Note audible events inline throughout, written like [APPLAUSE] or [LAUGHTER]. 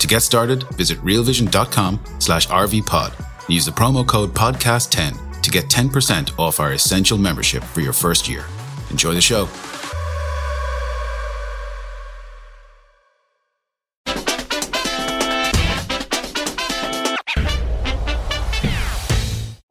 To get started, visit realvision.com slash rvpod and use the promo code podcast10 to get 10% off our essential membership for your first year. Enjoy the show.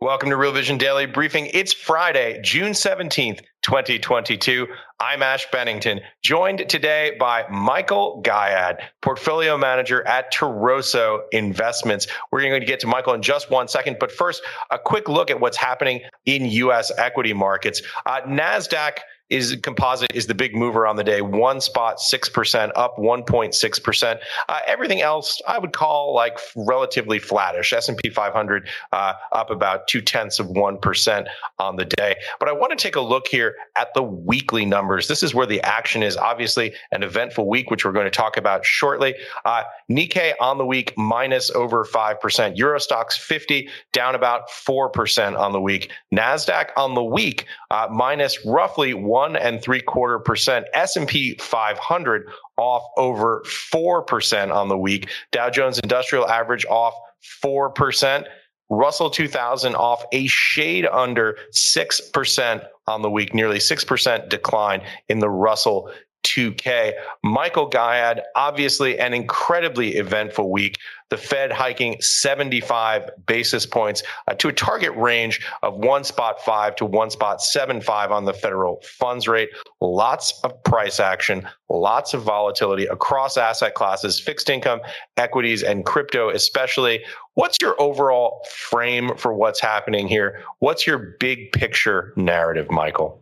Welcome to Real Vision Daily Briefing. It's Friday, June 17th, 2022. I'm Ash Bennington, joined today by Michael Gayed, portfolio manager at Toroso Investments. We're going to get to Michael in just one second, but first, a quick look at what's happening in U.S. equity markets. Uh, NASDAQ is composite is the big mover on the day. One spot, six percent up, one point six percent. Uh, everything else I would call like relatively flattish. S and P 500 uh, up about two tenths of one percent on the day. But I want to take a look here at the weekly numbers. This is where the action is. Obviously, an eventful week, which we're going to talk about shortly. Uh, Nikkei on the week minus over five percent. Euro Stoxx 50 down about four percent on the week. Nasdaq on the week uh, minus roughly one and three quarter percent. S&P 500 off over 4% on the week. Dow Jones Industrial Average off 4%. Russell 2000 off a shade under 6% on the week, nearly 6% decline in the Russell 2K. Michael Gayed, obviously an incredibly eventful week. The Fed hiking 75 basis points uh, to a target range of one spot five to one spot seven five on the federal funds rate. Lots of price action, lots of volatility across asset classes, fixed income, equities, and crypto, especially. What's your overall frame for what's happening here? What's your big picture narrative, Michael?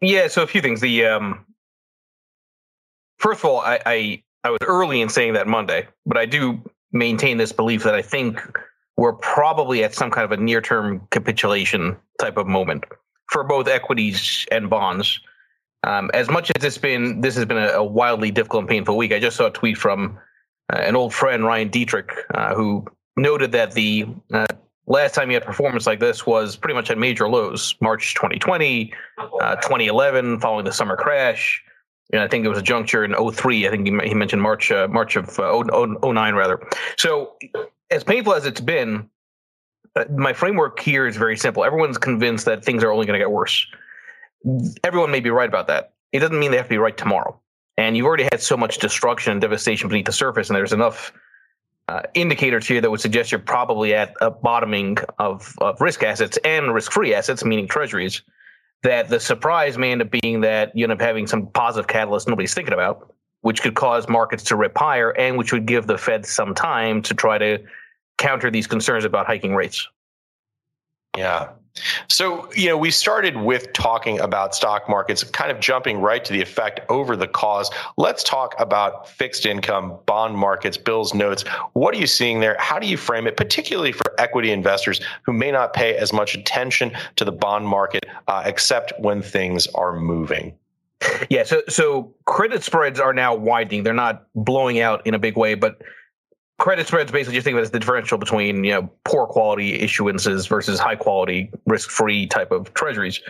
Yeah, so a few things. The um, first of all, I, I I was early in saying that Monday, but I do maintain this belief that I think we're probably at some kind of a near term capitulation type of moment for both equities and bonds. Um, as much as it's been, this has been a, wildly difficult and painful week. I just saw a tweet from uh, an old friend, Ryan Detrick, uh, who noted that the uh, last time he had performance like this was pretty much at major lows march 2020 uh, 2011 following the summer crash and i think it was a juncture in 03 i think he, he mentioned march uh, march of uh, 09 rather. So as painful as it's been uh, my framework here is very simple. Everyone's convinced that things are only going to get worse. Everyone may be right about that. It doesn't mean they have to be right tomorrow. And you've already had so much destruction and devastation beneath the surface and there's enough uh, indicators here that would suggest you're probably at a bottoming of, of risk assets and risk-free assets, meaning treasuries. That the surprise may end up being that you end up having some positive catalyst nobody's thinking about, which could cause markets to rip higher and which would give the Fed some time to try to counter these concerns about hiking rates. Yeah. So, you know, we started with talking about stock markets, kind of jumping right to the effect over the cause. Let's talk about fixed income, bond markets, bills, notes. What are you seeing there? How do you frame it, particularly for equity investors who may not pay as much attention to the bond market, uh, except when things are moving? Yeah, so so credit spreads are now widening. They're not blowing out in a big way, but credit spreads basically just think of it as the differential between you know poor quality issuances versus high quality risk free type of treasuries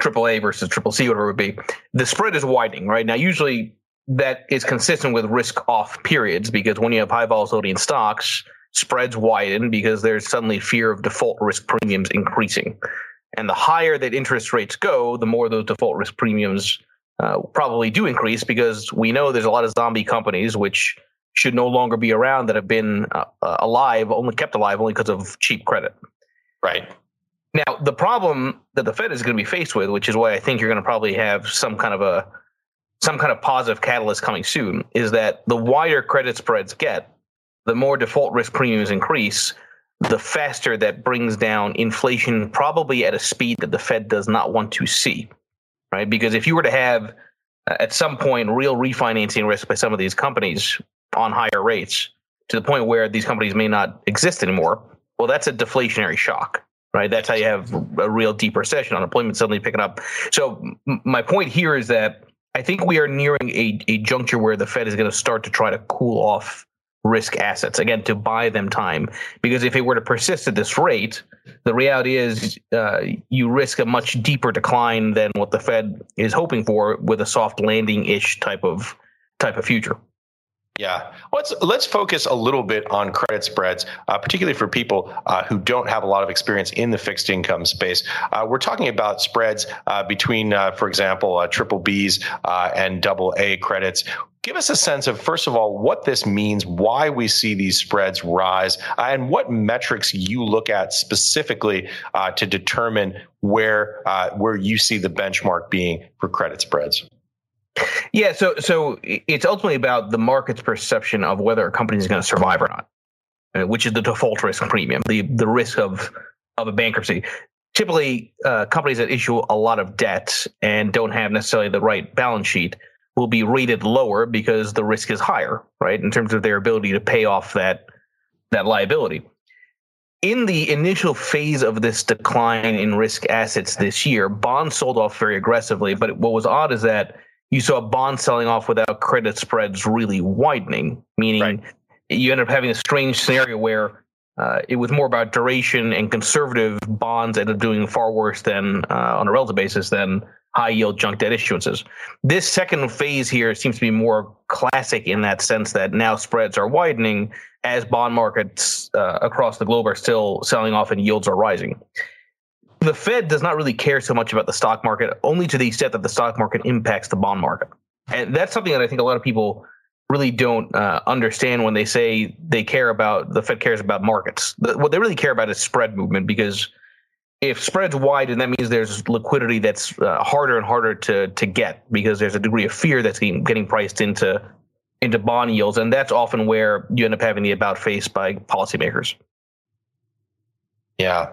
AAA versus triple C, whatever it would be. The spread is widening right now. Usually that is consistent with risk off periods because when you have high volatility in stocks, spreads widen because there's suddenly fear of default risk premiums increasing. And the higher that interest rates go, the more those default risk premiums uh, probably do increase because we know there's a lot of zombie companies which should no longer be around that have been uh, uh alive, only kept alive only because of cheap credit. Right. Now, the problem that the Fed is going to be faced with, which is why I think you're going to probably have some kind of a some kind of positive catalyst coming soon, is that the wider credit spreads get, the more default risk premiums increase, the faster that brings down inflation, probably at a speed that the Fed does not want to see, right? Because if you were to have uh, at some point real refinancing risk by some of these companies on higher rates to the point where these companies may not exist anymore, well, that's a deflationary shock right? That's how you have a real deep recession, unemployment suddenly picking up. So m- my point here is that I think we are nearing a, a juncture where the Fed is going to start to try to cool off risk assets again to buy them time because if it were to persist at this rate the reality is uh, you risk a much deeper decline than what the fed is hoping for with a soft landing ish type of type of future yeah, let's let's focus a little bit on credit spreads, uh, particularly for people uh, who don't have a lot of experience in the fixed income space. Uh, we're talking about spreads uh, between, uh, for example, uh, triple Bs and double A credits. Give us a sense of, first of all, what this means, why we see these spreads rise, and what metrics you look at specifically to determine where where you see the benchmark being for credit spreads. Yeah, so so it's ultimately about the market's perception of whether a company is going to survive or not, uh, which is the default risk premium, the the risk of of a bankruptcy. Typically, uh, companies that issue a lot of debt and don't have necessarily the right balance sheet will be rated lower because the risk is higher, right, in terms of their ability to pay off that that liability. In the initial phase of this decline in risk assets this year, bonds sold off very aggressively. But what was odd is that you saw bonds selling off without credit spreads really widening, meaning right. you end up having a strange scenario where uh, it was more about duration and conservative bonds ended up doing far worse than uh, on a relative basis than high yield junk debt issuances. This second phase here seems to be more classic in that sense that now spreads are widening as bond markets uh, across the globe are still selling off and yields are rising the Fed does not really care so much about the stock market, only to the extent that the stock market impacts the bond market. And that's something that I think a lot of people really don't uh, understand when they say they care about the Fed cares about markets. The, what they really care about is spread movement because if spreads widen, that means there's liquidity that's uh, harder and harder to to get because there's a degree of fear that's getting, getting priced into into bond yields, and that's often where you end up having the about face by policymakers. Yeah,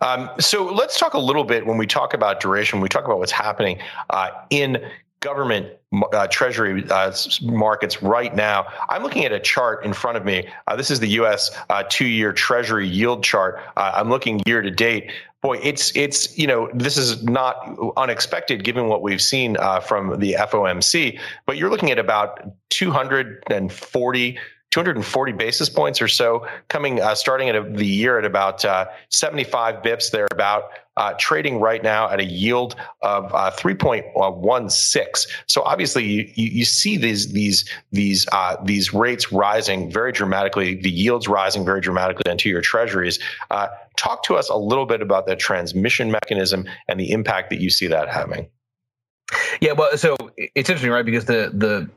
um, so let's talk a little bit when we talk about duration. We talk about what's happening uh, in government uh, treasury uh, markets right now. I'm looking at a chart in front of me. Uh, this is the U.S. Uh, two-year Treasury yield chart. Uh, I'm looking year to date. Boy, it's it's you know this is not unexpected given what we've seen uh, from the FOMC. But you're looking at about 240 240 basis points or so, coming uh, starting at a, the year at about uh, 75 bips there, about uh, trading right now at a yield of uh, 3.16. So obviously, you, you, see these these these uh, these rates rising very dramatically, the yields rising very dramatically into your treasuries. Uh, talk to us a little bit about the transmission mechanism and the impact that you see that having. Yeah, well, so it's interesting, right? Because the the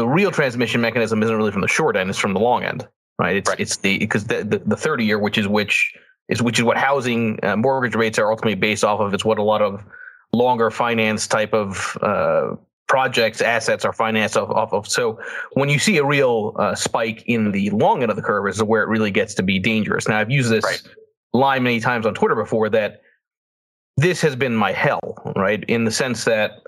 the real transmission mechanism isn't really from the short end; it's from the long end, right? It's right. it's the because the, the, the thirty year, which is which is which is what housing uh, mortgage rates are ultimately based off of. It's what a lot of longer finance type of uh, projects assets are financed off, off, of. So when you see a real uh, spike in the long end of the curve, is where it really gets to be dangerous. Now I've used this right. line many times on Twitter before that this has been my hell, right? In the sense that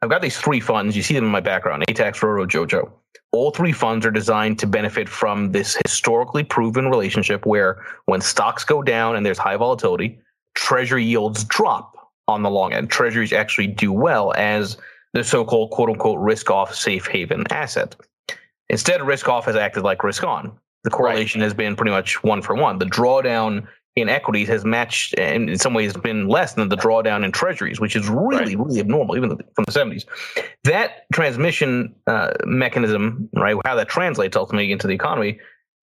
I've got these three funds. You see them in my background ATAX, RORO, JOJO. All three funds are designed to benefit from this historically proven relationship where when stocks go down and there's high volatility, treasury yields drop on the long end. Treasuries actually do well as the so called quote unquote risk off safe haven asset. Instead, risk off has acted like risk on. The correlation right. has been pretty much one for one. The drawdown in equities has matched and in some ways been less than the drawdown in treasuries, which is really, right. really abnormal, even from the 70s. That transmission uh, mechanism, right, how that translates ultimately into the economy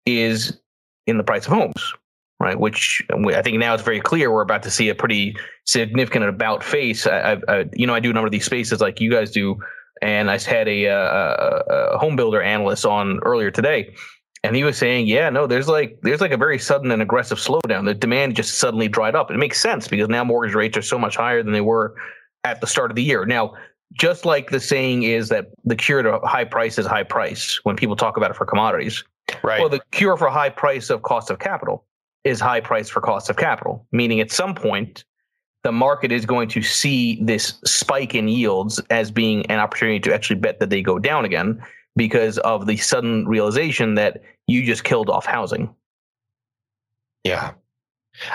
is in the price of homes, right? Which I think now it's very clear we're about to see a pretty significant about face. I, I, you know, I do a number of these spaces like you guys do And I had a, a, a home builder analyst on earlier today, and he was saying, yeah, no, there's like there's like a very sudden and aggressive slowdown. The demand just suddenly dried up. It makes sense because now mortgage rates are so much higher than they were at the start of the year. Now, just like the saying is that the cure to high price is high price when people talk about it for commodities. Right. Well, the cure for high price of cost of capital is high price for cost of capital, meaning at some point the market is going to see this spike in yields as being an opportunity to actually bet that they go down again because of the sudden realization that you just killed off housing. Yeah.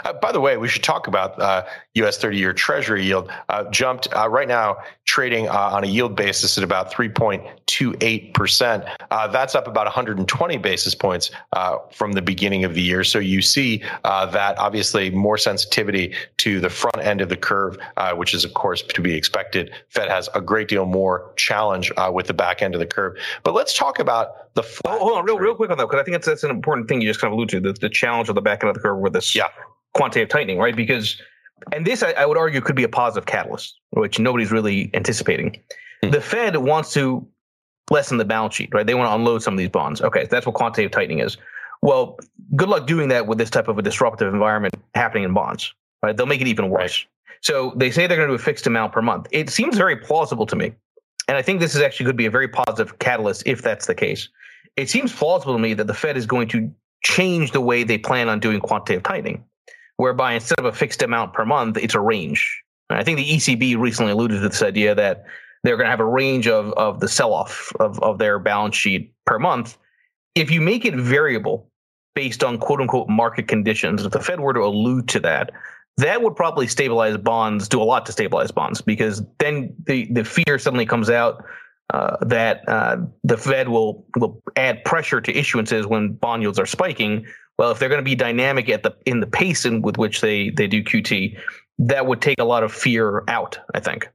Uh, by the way, we should talk about uh, U.S. 30-year Treasury yield. Uh, jumped uh, right now, trading uh, on a yield basis at about 3.28 percent. Uh, that's up about 120 basis points from the beginning of the year. So you see that obviously more sensitivity to the front end of the curve, which is of course to be expected. Fed has a great deal more challenge with the back end of the curve. But let's talk about the. Oh, hold on, real, real quick on that, because I think that's that's an important thing you just kind of alluded to the, the challenge of the back end of the curve with this. Yeah quantitative tightening, right? Because, and this I, I, would argue could be a positive catalyst, which nobody's really anticipating. Mm-hmm. The Fed wants to lessen the balance sheet, right? They want to unload some of these bonds. Okay, that's what quantitative tightening is. Well, good luck doing that with this type of a disruptive environment happening in bonds, right? They'll make it even worse. Right. So they say they're going to do a fixed amount per month. It seems very plausible to me. And I think this is actually going to be a very positive catalyst if that's the case. It seems plausible to me that the Fed is going to change the way they plan on doing quantitative tightening whereby instead of a fixed amount per month, it's a range. And I think the ECB recently alluded to this idea that they're going to have a range of, of the sell off of, of their balance sheet per month. If you make it variable based on quote unquote market conditions, if the Fed were to allude to that, that would probably stabilize bonds, do a lot to stabilize bonds, because then the, the fear suddenly comes out uh, that uh, the Fed will will add pressure to issuances when bond yields are spiking, well, if they're going to be dynamic at the in the pace in with which they they do QT, that would take a lot of fear out. I think.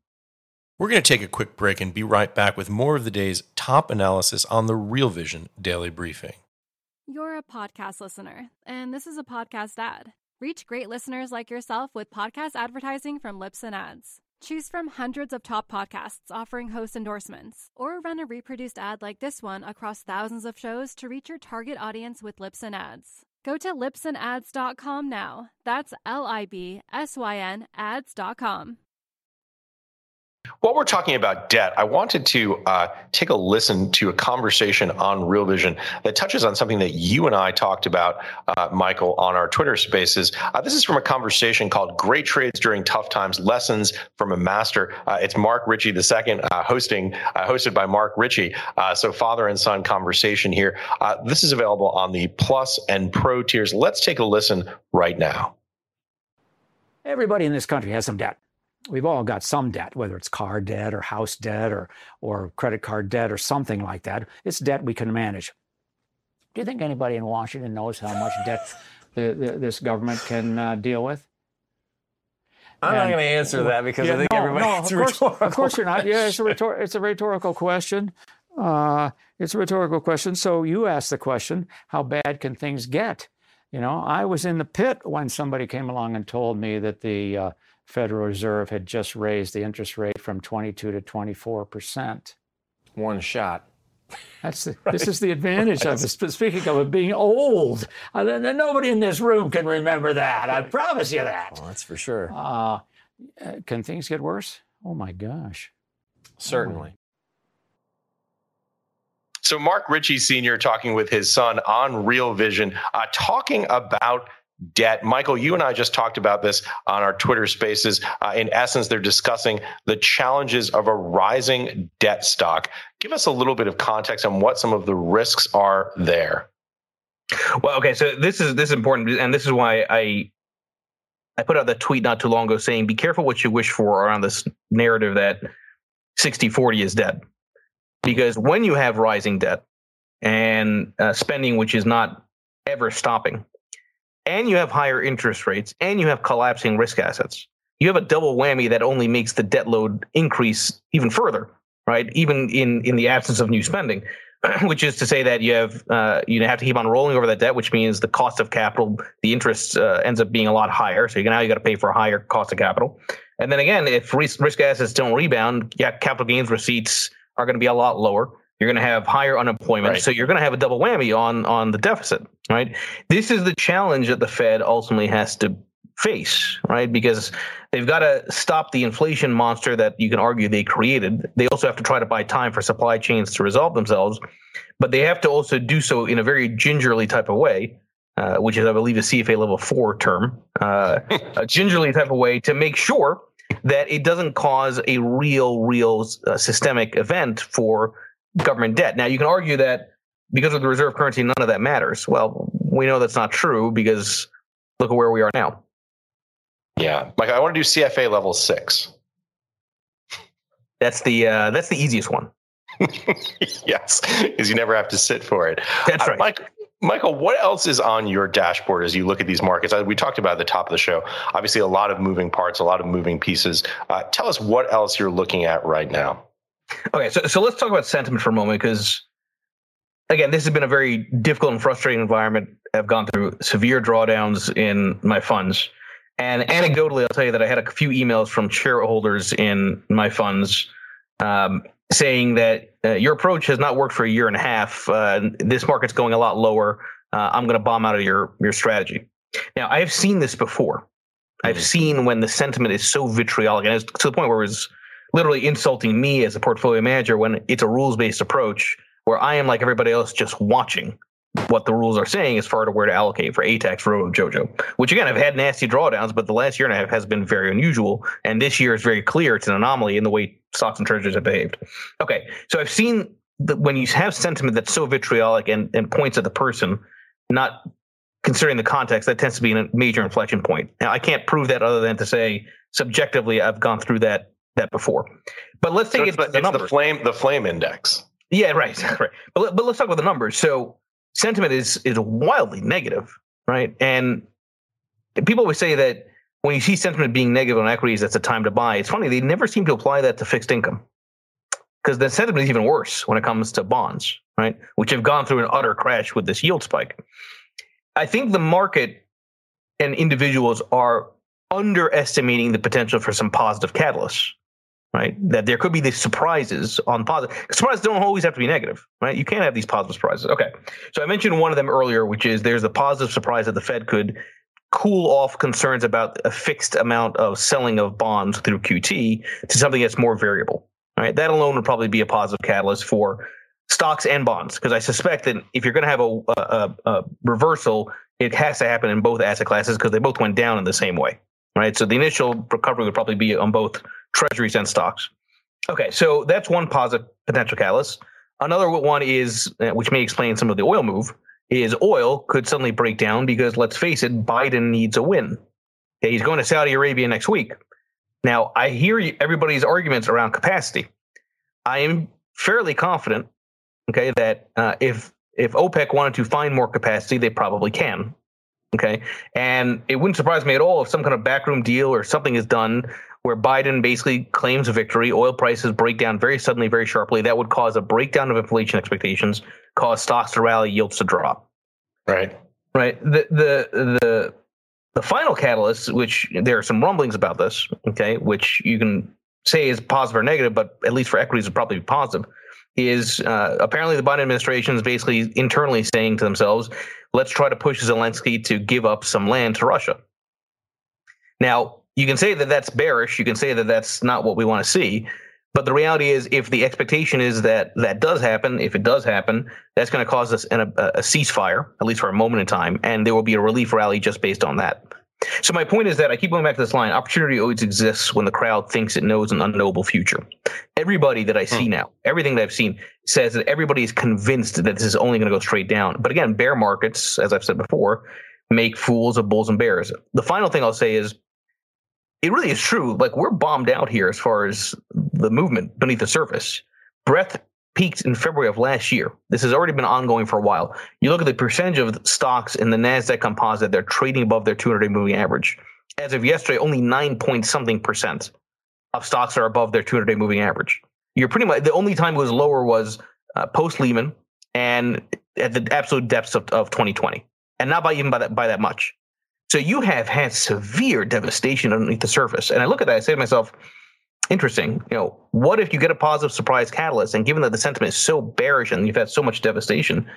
We're going to take a quick break and be right back with more of the day's top analysis on the Real Vision Daily Briefing. You're a podcast listener, and this is a podcast ad. Reach great listeners like yourself with podcast advertising from Libsyn Ads. Choose from hundreds of top podcasts offering host endorsements, or run a reproduced ad like this one across thousands of shows to reach your target audience with Libsyn Ads. Go to libsynads.com now. That's L I B S Y N ads.com. While we're talking about debt, I wanted to uh, take a listen to a conversation on Real Vision that touches on something that you and I talked about, uh, Michael, on our Twitter spaces. Uh, this is from a conversation called Great Trades During Tough Times Lessons from a Master. Uh, it's Mark Ritchie II uh, hosting, uh, hosted by Mark Ritchie. so, father and son conversation here. this is available on the Plus and Pro tiers. Let's take a listen right now. Everybody in this country has some debt we've all got some debt, whether it's car debt or house debt or, or credit card debt or something like that. It's debt we can manage. Do you think anybody in Washington knows how much debt the, the, this government can uh, deal with? I'm and, not going to answer that because yeah, I think no, everybody. No, of course, of course you're not. Yeah, it's a, rhetor- it's a rhetorical question. Uh, it's a rhetorical question. So you ask the question: How bad can things get? You know, I was in the pit when somebody came along and told me that the uh, Federal Reserve had just raised the interest rate from 22 to 24 percent. One shot. That's the, right. [LAUGHS] this is the advantage of it. Speaking of it being old, uh, nobody in this room can remember that. I promise you that. Well, that's for sure. Uh, uh can things get worse? Oh my gosh. Certainly. So, Mark Ritchie Sr. talking with his son on Real Vision, uh, talking about debt. Michael, you and I just talked about this on our Twitter spaces. Uh, in essence, they're discussing the challenges of a rising debt stock. Give us a little bit of context on what some of the risks are there. Well, okay, so this is this is important, and this is why I I put out that tweet not too long ago saying, "Be careful what you wish for" around this narrative that 60-40 is debt, because when you have rising debt and uh, spending which is not ever stopping, and you have higher interest rates and you have collapsing risk assets. You have a double whammy that only makes the debt load increase even further, right? Even in in the absence of new spending, [CLEARS THROAT] which is to say that you have uh, you have to keep on rolling over that debt, which means the cost of capital, the interest uh, ends up being a lot higher. So you, now you got to pay for a higher cost of capital. And then again, if risk, risk assets don't rebound, yeah, capital gains receipts are going to be a lot lower. You're going to have higher unemployment, Right. so you're going to have a double whammy on on the deficit, right? This is the challenge that the Fed ultimately has to face, right? Because they've got to stop the inflation monster that you can argue they created. They also have to try to buy time for supply chains to resolve themselves, but they have to also do so in a very gingerly type of way, uh, which is, I believe, a CFA level four term, uh, [LAUGHS] a gingerly type of way to make sure that it doesn't cause a real, real uh, systemic event for government debt. Now, you can argue that because of the reserve currency, none of that matters. Well, we know that's not true because look at where we are now. Yeah. Mike, I want to do CFA level six. That's the uh, that's the easiest one. [LAUGHS] yes, because you never have to sit for it. That's Uh, right. Mike, Michael, what else is on your dashboard as you look at these markets? Uh, We talked about at the top of the show. Obviously, a lot of moving parts, a lot of moving pieces. Uh, tell us what else you're looking at right now. Okay, so so let's talk about sentiment for a moment because again, this has been a very difficult and frustrating environment. I've gone through severe drawdowns in my funds. And anecdotally, I'll tell you that I had a few emails from shareholders in my funds um, saying that uh, your approach has not worked for a year and a half. Uh, this market's going a lot lower. Uh, I'm going to bomb out of your your strategy. Now, I have seen this before. I've seen when the sentiment is so vitriolic, and it's to the point where it's literally insulting me as a portfolio manager when it's a rules based approach where I am like everybody else just watching what the rules are saying as far to where to allocate for ATAX, RORO, Jojo, which again I've had nasty drawdowns, but the last year and a half has been very unusual. And this year is very clear it's an anomaly in the way stocks and treasuries have behaved. Okay, so I've seen that when you have sentiment that's so vitriolic and, and points at the person, not considering the context, that tends to be a major inflection point. Now, I can't prove that other than to say subjectively I've gone through that that before. But let's So take it's it the, to the the flame, the flame index. Yeah, right, [LAUGHS] right. But but let's talk about the numbers. So sentiment is is wildly negative, right? And people always say that when you see sentiment being negative on equities, that's a time to buy. It's funny they never seem to apply that to fixed income because the sentiment is even worse when it comes to bonds, right? Which have gone through an utter crash with this yield spike. I think the market and individuals are underestimating the potential for some positive catalysts right? That there could be these surprises on positive. Surprises don't always have to be negative, right? You can't have these positive surprises. Okay. So I mentioned one of them earlier, which is there's the positive surprise that the Fed could cool off concerns about a fixed amount of selling of bonds through QT to something that's more variable. Right. That alone would probably be a positive catalyst for stocks and bonds because I suspect that if you're going to have a, a, a reversal, it has to happen in both asset classes because they both went down in the same way. Right. So the initial recovery would probably be on both treasuries and stocks. Okay, so that's one positive potential catalyst. Another one is, uh, which may explain some of the oil move, is oil could suddenly break down because let's face it, Biden needs a win. Okay, he's going to Saudi Arabia next week. Now, I hear everybody's arguments around capacity. I am fairly confident, okay, that uh, if if OPEC wanted to find more capacity, they probably can. Okay, and it wouldn't surprise me at all if some kind of backroom deal or something is done where Biden basically claims a victory, oil prices break down very suddenly, very sharply. That would cause a breakdown of inflation expectations, cause stocks to rally, yields to drop. Right. Right. The the the the final catalyst, which there are some rumblings about this, okay, which you can say is positive or negative, but at least for equities, would probably be positive. Is uh, apparently the Biden administration is basically internally saying to themselves, "Let's try to push Zelensky to give up some land to Russia." Now, you can say that that's bearish. You can say that that's not what we want to see. But the reality is, if the expectation is that that does happen, if it does happen, that's going to cause us an, a, a ceasefire, at least for a moment in time, and there will be a relief rally just based on that. So my point is that I keep going back to this line: opportunity always exists when the crowd thinks it knows an unknowable future. Everybody that I see hmm. now, everything that I've seen says that everybody is convinced that this is only going to go straight down. But again, bear markets, as I've said before, make fools of bulls and bears. The final thing I'll say is it really is true. Like we're bombed out here as far as the movement beneath the surface. Breadth peaked in February of last year. This has already been ongoing for a while. You look at the percentage of stocks in the Nasdaq Composite; they're trading above their 200-day moving average. As of yesterday, only nine point something percent of stocks are above their 200-day moving average. You're pretty much the only time it was lower was uh, post Lehman and at the absolute depths of, of 2020, and not by even by that by that much. So you have had severe devastation underneath the surface. And I look at that, I say to myself, interesting. You know, what if you get a positive surprise catalyst? And given that the sentiment is so bearish and you've had so much devastation,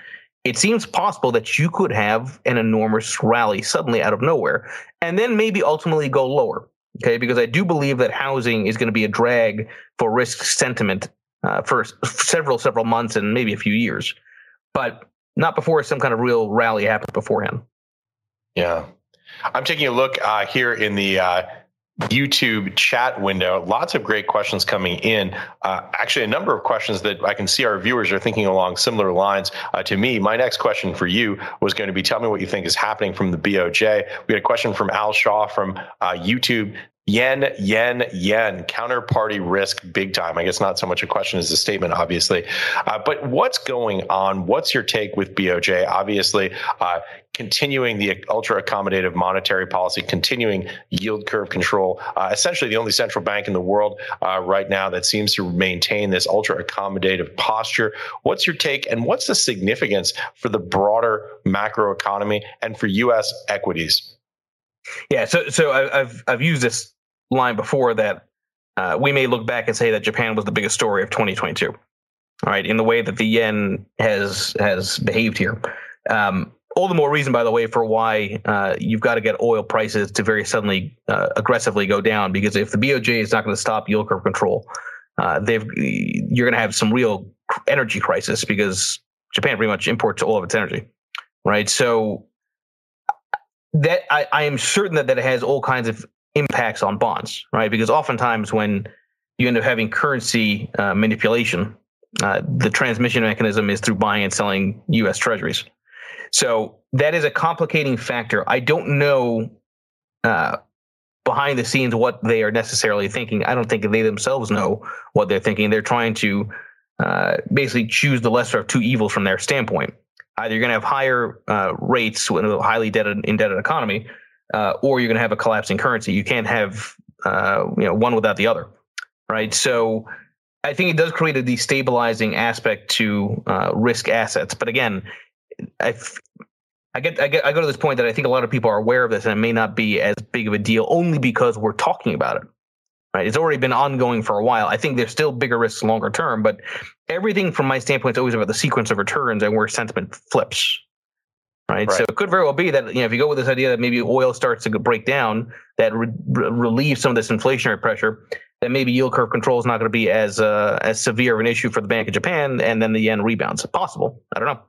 it seems possible that you could have an enormous rally suddenly out of nowhere and then maybe ultimately go lower. Okay, because I do believe that housing is going to be a drag for risk sentiment uh, for several, several months and maybe a few years, but not before some kind of real rally happens beforehand. Yeah. I'm taking a look uh, here in the uh, YouTube chat window. Lots of great questions coming in. Uh, actually, a number of questions that I can see our viewers are thinking along similar lines uh, to me. My next question for you was going to be tell me what you think is happening from the BOJ. We had a question from Al Shaw from uh, YouTube. Yen, yen, yen, counterparty risk big time. I guess not so much a question as a statement, obviously. Uh, but what's going on? What's your take with BOJ? Obviously, uh, continuing the ultra accommodative monetary policy, continuing yield curve control, uh, essentially the only central bank in the world uh, right now that seems to maintain this ultra accommodative posture. What's your take and what's the significance for the broader macro economy and for U.S. equities? Yeah, so so I've I've used this line before that uh, we may look back and say that Japan was the biggest story of 2022. All right, in the way that the yen has has behaved here. Um, all the more reason, by the way, for why uh, you've got to get oil prices to very suddenly uh, aggressively go down. Because if the BOJ is not going to stop yield curve control, uh, they've you're going to have some real energy crisis because Japan pretty much imports all of its energy, right? So that I, I am certain that that has all kinds of impacts on bonds, right? Because oftentimes when you end up having currency uh, manipulation, uh, the transmission mechanism is through buying and selling U.S. Treasuries. So that is a complicating factor. I don't know uh, behind the scenes what they are necessarily thinking. I don't think they themselves know what they're thinking. They're trying to uh, basically choose the lesser of two evils from their standpoint. Either you're going to have higher uh, rates in a highly indebted economy, uh, or you're going to have a collapsing currency. You can't have uh, you know one without the other, right? So I think it does create a destabilizing aspect to uh, risk assets. But again, I, I get, I get, I go to this point that I think a lot of people are aware of this, and it may not be as big of a deal only because we're talking about it. Right? It's already been ongoing for a while. I think there's still bigger risks longer term, but everything from my standpoint is always about the sequence of returns and where sentiment flips. Right? right? So it could very well be that you know if you go with this idea that maybe oil starts to break down, that re- relieves some of this inflationary pressure, then maybe yield curve control is not going to be as uh, as severe of an issue for the Bank of Japan, and then the yen rebounds. If possible. I don't know.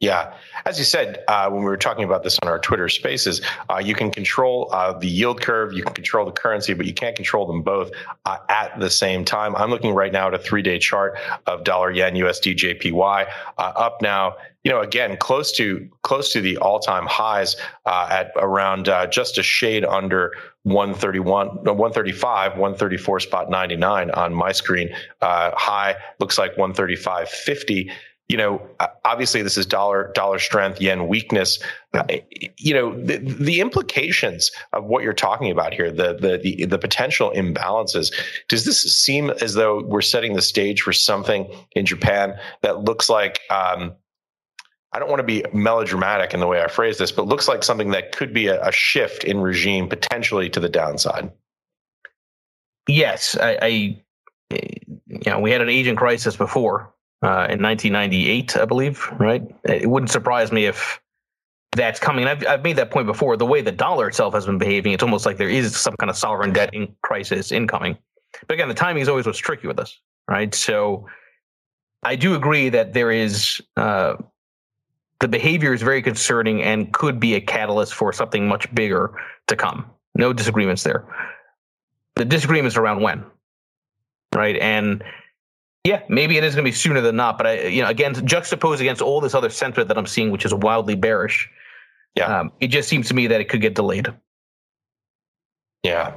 Yeah. As you said, uh, when we were talking about this on our Twitter spaces, uh, you can control uh, the yield curve, you can control the currency, but you can't control them both uh, at the same time. I'm looking right now at a three day chart of dollar yen USD JPY uh, up now. You know, again, close to close to the all time highs uh, at around just a shade under 131, 135, 134 spot 99 on my screen. high looks like 135.50 you know, obviously this is dollar dollar strength, yen weakness. Uh, you know, the, the, implications of what you're talking about here, the, the the the potential imbalances. Does this seem as though we're setting the stage for something in Japan that looks like? Um, I don't want to be melodramatic in the way I phrase this, but looks like something that could be a, a shift in regime potentially to the downside. Yes, I, I you know we had an aging crisis before uh, in 1998, I believe. Right? It wouldn't surprise me if that's coming. I've, I've made that point before. The way the dollar itself has been behaving, it's almost like there is some kind of sovereign debt in crisis incoming. But again, the timing is always what's tricky with us, right? So I do agree that there is uh, the behavior is very concerning and could be a catalyst for something much bigger to come. No disagreements there. The disagreements around when, right? And yeah, maybe it is going to be sooner than not. But I, you know, again, juxtapose against all this other sentiment that I'm seeing, which is wildly bearish. Yeah, um, it just seems to me that it could get delayed. Yeah.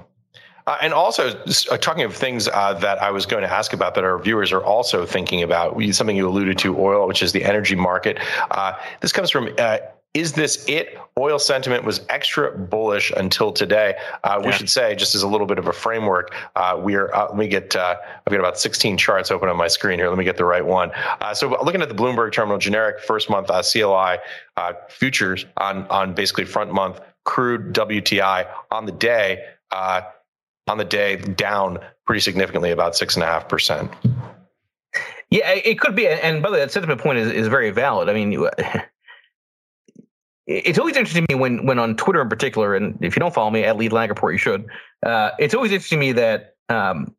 Uh, and also, uh, talking of things uh, that I was going to ask about that our viewers are also thinking about, something you alluded to, oil, which is the energy market. Uh, this comes from uh, is this it? Oil sentiment was extra bullish until today. Uh, we yeah. should say, just as a little bit of a framework, uh, we are. Uh, let me get. Uh, I've got about 16 charts open on my screen here. Let me get the right one. Uh, so, looking at the Bloomberg Terminal generic first month uh, CL1 futures on on basically front month crude WTI on the day on the day, down pretty significantly, about six and a half percent. Yeah, it could be. And by the way, that sentiment point is, is very valid. I mean, [LAUGHS] it's always interesting to me when, when on Twitter in particular, and if you don't follow me at Lead Lag Report, you should. Uh, it's always interesting to me that um,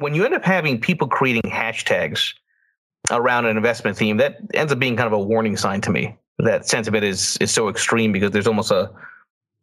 when you end up having people creating hashtags around an investment theme, that ends up being kind of a warning sign to me. That sentiment is is so extreme because there's almost a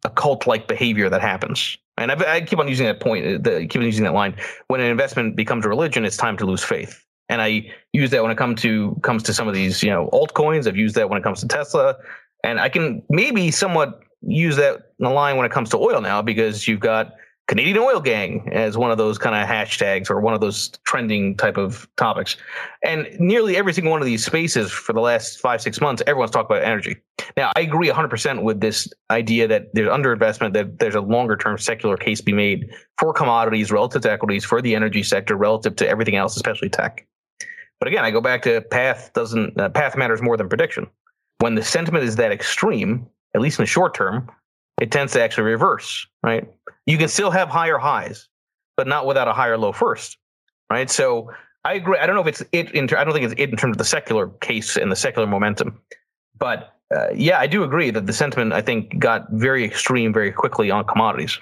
a cult like behavior that happens. And I, I, keep on using that point, the, keep on using that line. When an investment becomes a religion, it's time to lose faith. And I use that when it comes to comes to some of these, you know, altcoins. I've used that when it comes to Tesla, and I can maybe somewhat use that line when it comes to oil now because you've got Canadian Oil Gang as one of those kind of hashtags or one of those trending type of topics. And nearly every single one of these spaces for the last five, six months, everyone's talked about energy. Now, I agree 100% with this idea that there's underinvestment, that there's a longer term secular case be made for commodities relative to equities, for the energy sector relative to everything else, especially tech. But again, I go back to path doesn't, uh, path matters more than prediction. When the sentiment is that extreme, at least in the short term, it tends to actually reverse, right? You can still have higher highs, but not without a higher low first, right? So I agree. I don't know if it's it. In, I don't think it's it in terms of the secular case and the secular momentum, but uh, yeah, I do agree that the sentiment I think got very extreme very quickly on commodities.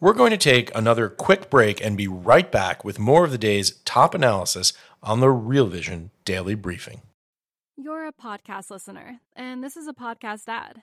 We're going to take another quick break and be right back with more of the day's top analysis on the Real Vision Daily Briefing. You're a podcast listener, and this is a podcast ad.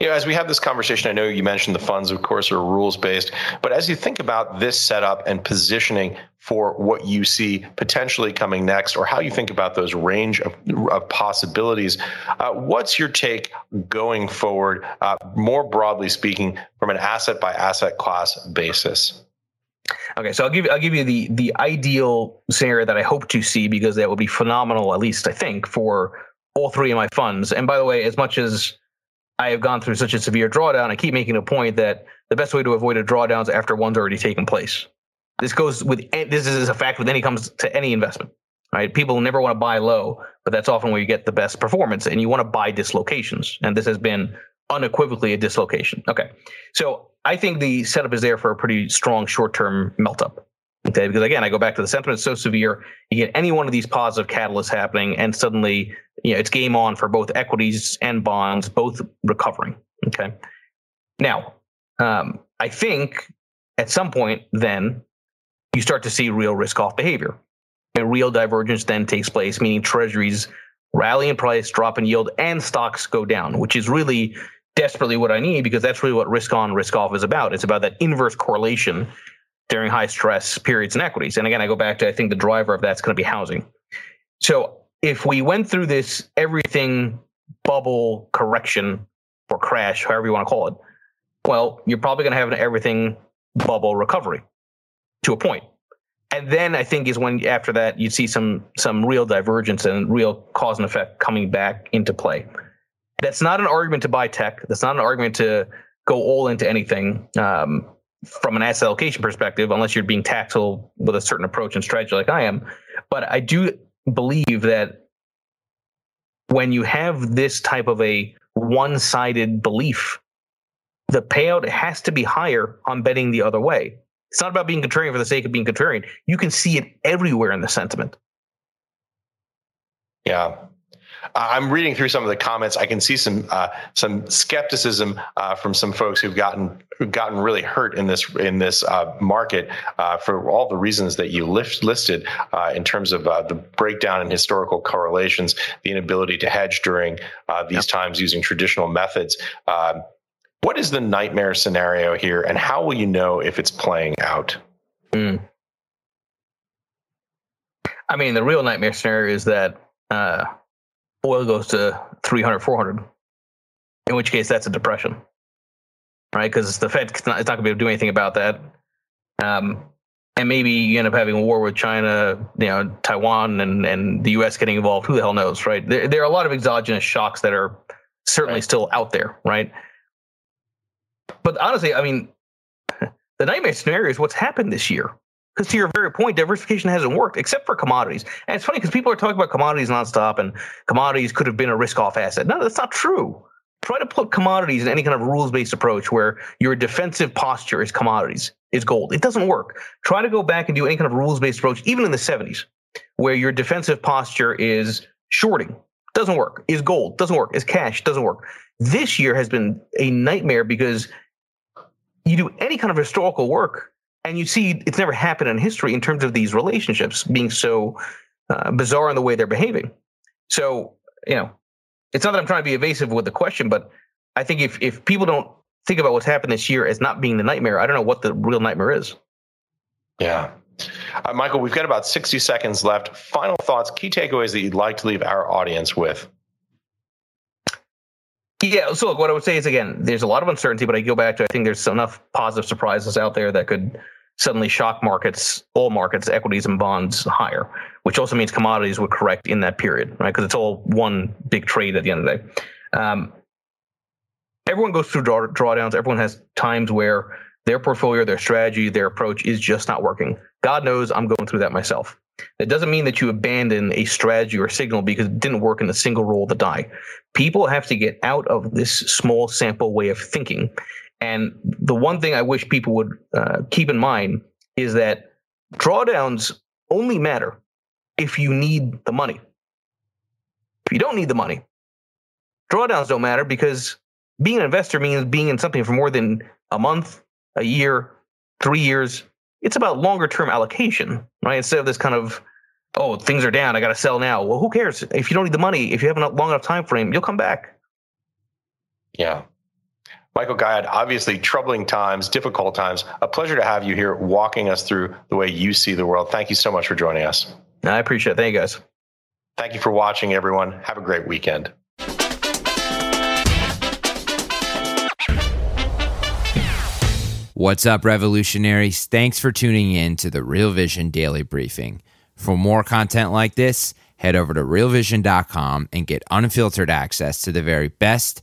You know, as we have this conversation, I know you mentioned the funds, of course, are rules based, but as you think about this setup and positioning for what you see potentially coming next, or how you think about those range of, of possibilities, uh, what's your take going forward, uh, more broadly speaking, from an asset by asset class basis? Okay, so I'll give I'll give you the the ideal scenario that I hope to see because that would be phenomenal, at least I think, for all three of my funds. And by the way, as much as I have gone through such a severe drawdown. I keep making a point that the best way to avoid a drawdown is after one's already taken place. This goes with this is a fact with any comes to any investment. Right? People never want to buy low, but that's often where you get the best performance, and you want to buy dislocations. And this has been unequivocally a dislocation. Okay, so I think the setup is there for a pretty strong short-term melt up. Okay, because again, I go back to the sentiment so severe. You get any one of these positive catalysts happening, and suddenly, you know, it's game on for both equities and bonds, both recovering. Okay. Now, um, I think at some point, then you start to see real risk off behavior. A real divergence then takes place, meaning treasuries rally in price, drop in yield, and stocks go down, which is really desperately what I need because that's really what risk on, risk off is about. It's about that inverse correlation during high stress periods in equities. And again, I go back to I think the driver of that's going to be housing. So if we went through this everything bubble correction or crash, however you want to call it, well, you're probably going to have an everything bubble recovery to a point. And then I think is when after that you see some some real divergence and real cause and effect coming back into play. That's not an argument to buy tech. That's not an argument to go all into anything. Um, from an asset allocation perspective, unless you're being tactile with a certain approach and strategy like I am. But I do believe that when you have this type of a one sided belief, the payout has to be higher on betting the other way. It's not about being contrarian for the sake of being contrarian. You can see it everywhere in the sentiment. Yeah. I'm reading through some of the comments. I can see some uh, some skepticism uh, from some folks who've gotten who've gotten really hurt in this in this uh, market uh, for all the reasons that you lift, listed uh, in terms of uh, the breakdown in historical correlations, the inability to hedge during these yep. times using traditional methods. Um, what is the nightmare scenario here, and how will you know if it's playing out? Mm. I mean, the real nightmare scenario is that oil goes to 300, 400, in which case that's a depression, right? Because the Fed it's not, not going to be able to do anything about that. Um, and maybe you end up having a war with China, you know, Taiwan, and and the U.S. getting involved. Who the hell knows, right? There, there are a lot of exogenous shocks that are certainly right. still out there, right? But honestly, I mean, [LAUGHS] the nightmare scenario is what's happened this year. Because to your very point, diversification hasn't worked except for commodities. And it's funny because people are talking about commodities nonstop and commodities could have been a risk off asset. No, that's not true. Try to put commodities in any kind of rules based approach where your defensive posture is commodities, is gold. It doesn't work. Try to go back and do any kind of rules based approach, even in the 70s, where your defensive posture is shorting. Doesn't work. Is gold. Doesn't work. Is cash. Doesn't work. This year has been a nightmare because you do any kind of historical work and you see it's never happened in history in terms of these relationships being so uh, bizarre in the way they're behaving. So, you know, it's not that I'm trying to be evasive with the question, but I think if if people don't think about what's happened this year as not being the nightmare, I don't know what the real nightmare is. Yeah. Uh, Michael, we've got about 60 seconds left. Final thoughts, key takeaways that you'd like to leave our audience with. Yeah. So look, what I would say is again, there's a lot of uncertainty, but I go back to I think there's enough positive surprises out there that could suddenly shock markets, all markets, equities and bonds higher, which also means commodities would correct in that period, right? Because it's all one big trade at the end of the day. Um, everyone goes through draw, drawdowns. Everyone has times where their portfolio, their strategy, their approach is just not working. God knows I'm going through that myself. It doesn't mean that you abandon a strategy or signal because it didn't work in a single roll of the die. People have to get out of this small sample way of thinking and the one thing I wish people would uh, keep in mind is that drawdowns only matter if you need the money. If you don't need the money, drawdowns don't matter because being an investor means being in something for more than a month, a year, three years. It's about longer term allocation, right? Instead of this kind of, oh, things are down, I got to sell now. Well, who cares? If you don't need the money, if you have a long enough time frame, you'll come back. Yeah. Michael Gayed, obviously troubling times, difficult times. A pleasure to have you here walking us through the way you see the world. Thank you so much for joining us. I appreciate it. Thank you, guys. Thank you for watching, everyone. Have a great weekend. What's up, revolutionaries? Thanks for tuning in to the Real Vision Daily Briefing. For more content like this, head over to realvision.com and get unfiltered access to the very best